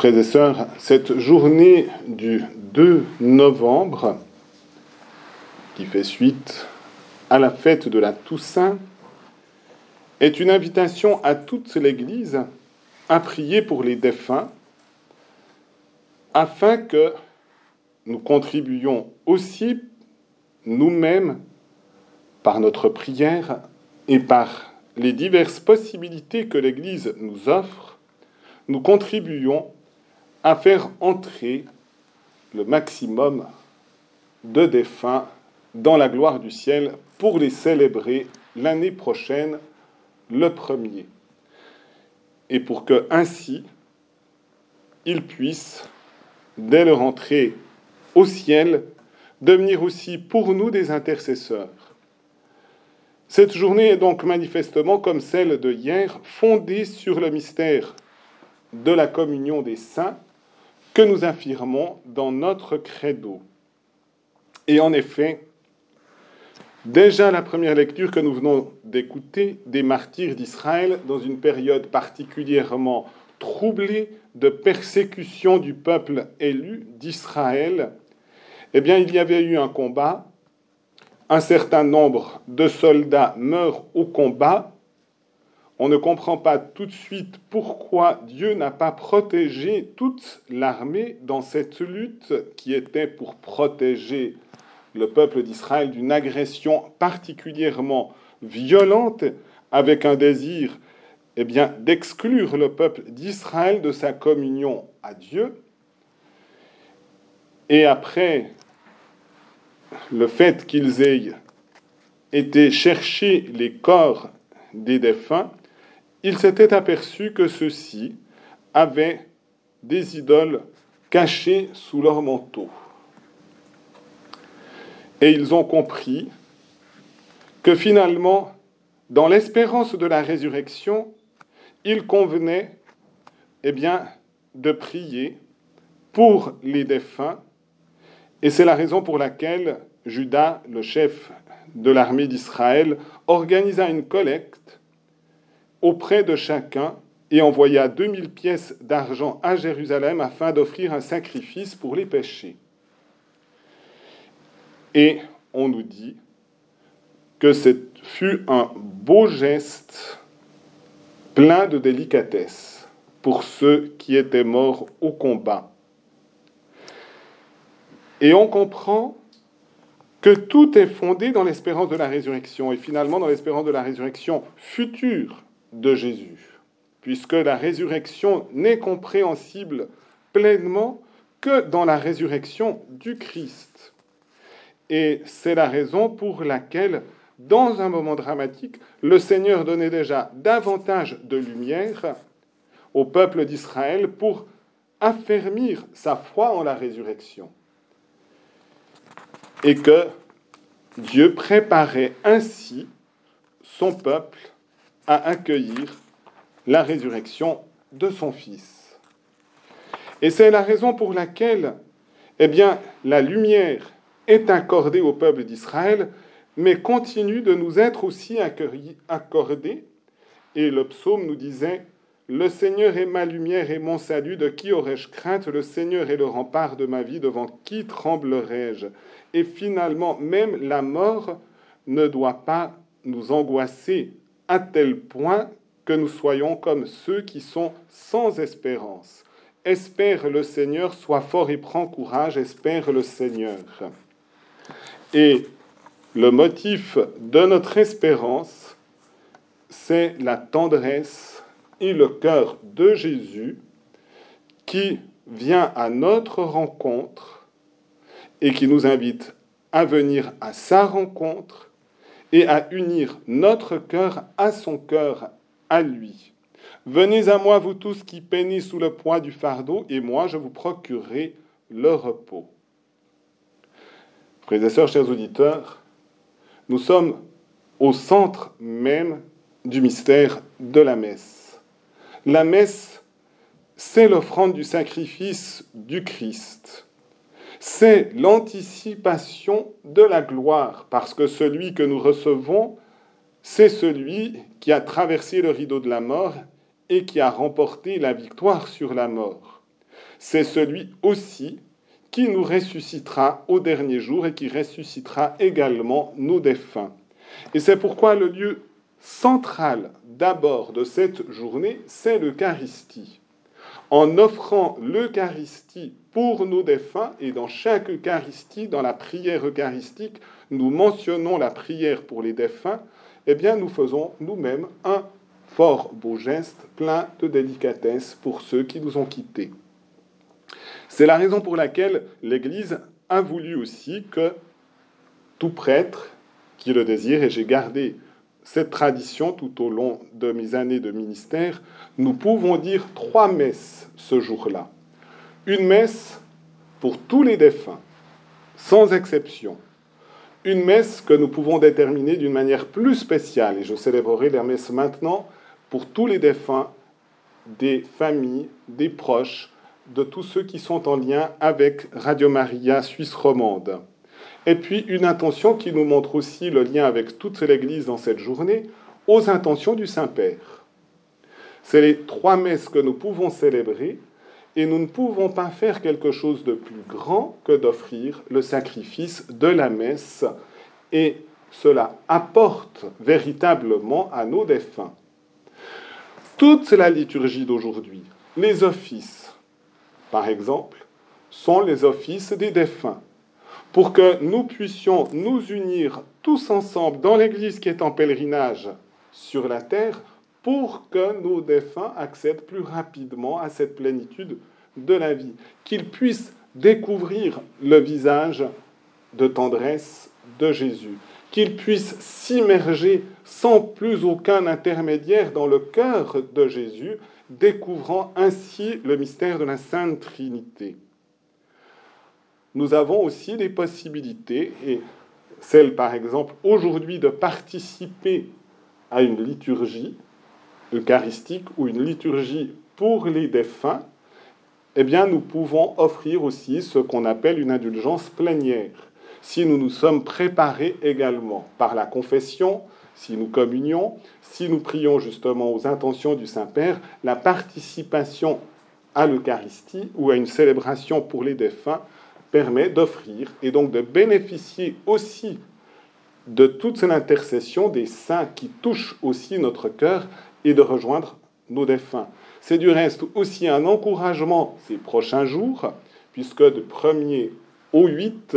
Frères et sœurs, cette journée du 2 novembre, qui fait suite à la fête de la Toussaint, est une invitation à toute l'Église à prier pour les défunts, afin que nous contribuions aussi nous-mêmes, par notre prière et par les diverses possibilités que l'Église nous offre, nous contribuons à faire entrer le maximum de défunts dans la gloire du ciel pour les célébrer l'année prochaine, le premier. Et pour que ainsi ils puissent, dès leur entrée au ciel, devenir aussi pour nous des intercesseurs. Cette journée est donc manifestement, comme celle de hier, fondée sur le mystère de la communion des saints que nous affirmons dans notre credo. Et en effet, déjà la première lecture que nous venons d'écouter des martyrs d'Israël dans une période particulièrement troublée de persécution du peuple élu d'Israël, eh bien il y avait eu un combat, un certain nombre de soldats meurent au combat, on ne comprend pas tout de suite pourquoi Dieu n'a pas protégé toute l'armée dans cette lutte qui était pour protéger le peuple d'Israël d'une agression particulièrement violente avec un désir eh bien d'exclure le peuple d'Israël de sa communion à Dieu. Et après le fait qu'ils aient été chercher les corps des défunts, il s'était aperçu que ceux-ci avaient des idoles cachées sous leur manteau. Et ils ont compris que finalement, dans l'espérance de la résurrection, il convenait eh bien, de prier pour les défunts. Et c'est la raison pour laquelle Judas, le chef de l'armée d'Israël, organisa une collecte auprès de chacun et envoya 2000 pièces d'argent à Jérusalem afin d'offrir un sacrifice pour les péchés. Et on nous dit que ce fut un beau geste plein de délicatesse pour ceux qui étaient morts au combat. Et on comprend que tout est fondé dans l'espérance de la résurrection et finalement dans l'espérance de la résurrection future de Jésus, puisque la résurrection n'est compréhensible pleinement que dans la résurrection du Christ. Et c'est la raison pour laquelle, dans un moment dramatique, le Seigneur donnait déjà davantage de lumière au peuple d'Israël pour affermir sa foi en la résurrection. Et que Dieu préparait ainsi son peuple à accueillir la résurrection de son Fils. Et c'est la raison pour laquelle, eh bien, la lumière est accordée au peuple d'Israël, mais continue de nous être aussi accordée. Et le psaume nous disait, Le Seigneur est ma lumière et mon salut, de qui aurais-je crainte? Le Seigneur est le rempart de ma vie, devant qui tremblerais-je Et finalement, même la mort ne doit pas nous angoisser à tel point que nous soyons comme ceux qui sont sans espérance. Espère le Seigneur, sois fort et prends courage, espère le Seigneur. Et le motif de notre espérance, c'est la tendresse et le cœur de Jésus qui vient à notre rencontre et qui nous invite à venir à sa rencontre et à unir notre cœur à son cœur, à lui. Venez à moi, vous tous qui peinez sous le poids du fardeau, et moi je vous procurerai le repos. Frères et sœurs, chers auditeurs, nous sommes au centre même du mystère de la messe. La messe, c'est l'offrande du sacrifice du Christ c'est l'anticipation de la gloire, parce que celui que nous recevons, c'est celui qui a traversé le rideau de la mort et qui a remporté la victoire sur la mort. c'est celui aussi qui nous ressuscitera au dernier jour et qui ressuscitera également nos défunts. Et c'est pourquoi le lieu central d'abord de cette journée, c'est l'Eucharistie. En offrant l'Eucharistie pour nos défunts, et dans chaque Eucharistie, dans la prière eucharistique, nous mentionnons la prière pour les défunts, eh bien nous faisons nous-mêmes un fort beau geste plein de délicatesse pour ceux qui nous ont quittés. C'est la raison pour laquelle l'Église a voulu aussi que tout prêtre qui le désire, et j'ai gardé cette tradition tout au long de mes années de ministère, nous pouvons dire trois messes ce jour-là. Une messe pour tous les défunts, sans exception. Une messe que nous pouvons déterminer d'une manière plus spéciale, et je célébrerai la messe maintenant pour tous les défunts des familles, des proches, de tous ceux qui sont en lien avec Radio Maria Suisse romande. Et puis une intention qui nous montre aussi le lien avec toute l'Église dans cette journée, aux intentions du Saint-Père. C'est les trois messes que nous pouvons célébrer et nous ne pouvons pas faire quelque chose de plus grand que d'offrir le sacrifice de la messe et cela apporte véritablement à nos défunts. Toute la liturgie d'aujourd'hui, les offices, par exemple, sont les offices des défunts pour que nous puissions nous unir tous ensemble dans l'Église qui est en pèlerinage sur la terre, pour que nos défunts accèdent plus rapidement à cette plénitude de la vie, qu'ils puissent découvrir le visage de tendresse de Jésus, qu'ils puissent s'immerger sans plus aucun intermédiaire dans le cœur de Jésus, découvrant ainsi le mystère de la Sainte Trinité nous avons aussi des possibilités, et celle par exemple aujourd'hui de participer à une liturgie eucharistique ou une liturgie pour les défunts, eh bien nous pouvons offrir aussi ce qu'on appelle une indulgence plénière. Si nous nous sommes préparés également par la confession, si nous communions, si nous prions justement aux intentions du Saint-Père, la participation à l'Eucharistie ou à une célébration pour les défunts permet d'offrir et donc de bénéficier aussi de toute l'intercession des saints qui touchent aussi notre cœur et de rejoindre nos défunts. C'est du reste aussi un encouragement ces prochains jours, puisque de 1er au 8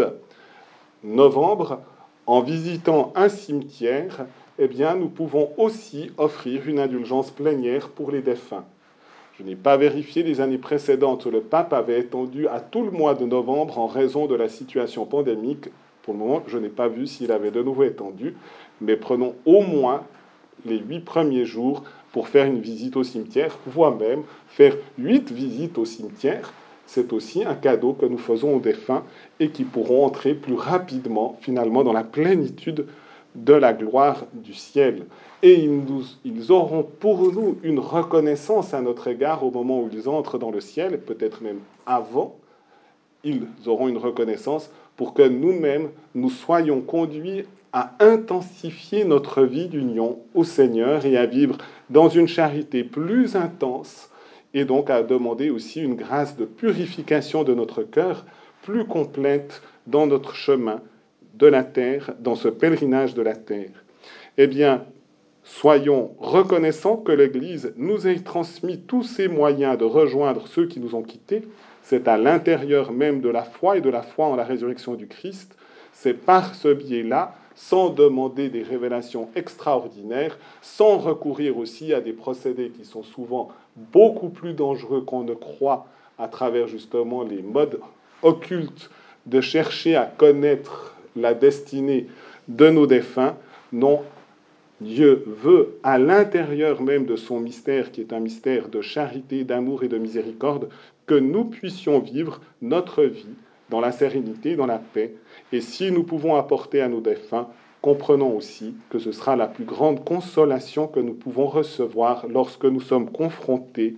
novembre, en visitant un cimetière, eh bien, nous pouvons aussi offrir une indulgence plénière pour les défunts. Je n'ai pas vérifié les années précédentes. Le pape avait étendu à tout le mois de novembre en raison de la situation pandémique. Pour le moment, je n'ai pas vu s'il avait de nouveau étendu, mais prenons au moins les huit premiers jours pour faire une visite au cimetière, voire même faire huit visites au cimetière. C'est aussi un cadeau que nous faisons aux défunts et qui pourront entrer plus rapidement finalement dans la plénitude de la gloire du ciel. Et ils, auront pour nous une reconnaissance à notre égard au moment où ils entrent dans le ciel, peut-être même avant. Ils auront une reconnaissance pour que nous-mêmes, nous soyons conduits à intensifier notre vie d'union au Seigneur et à vivre dans une charité plus intense et donc à demander aussi une grâce de purification de notre cœur plus complète dans notre chemin de la terre, dans ce pèlerinage de la terre, eh bien, soyons reconnaissants que l'Église nous ait transmis tous ces moyens de rejoindre ceux qui nous ont quittés. C'est à l'intérieur même de la foi et de la foi en la résurrection du Christ. C'est par ce biais-là, sans demander des révélations extraordinaires, sans recourir aussi à des procédés qui sont souvent beaucoup plus dangereux qu'on ne croit à travers justement les modes occultes de chercher à connaître la destinée de nos défunts. Non, Dieu veut, à l'intérieur même de son mystère, qui est un mystère de charité, d'amour et de miséricorde, que nous puissions vivre notre vie dans la sérénité, dans la paix. Et si nous pouvons apporter à nos défunts, comprenons aussi que ce sera la plus grande consolation que nous pouvons recevoir lorsque nous sommes confrontés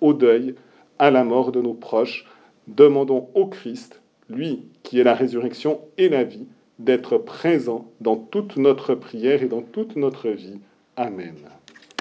au deuil, à la mort de nos proches. Demandons au Christ, lui qui est la résurrection et la vie, d'être présent dans toute notre prière et dans toute notre vie. Amen.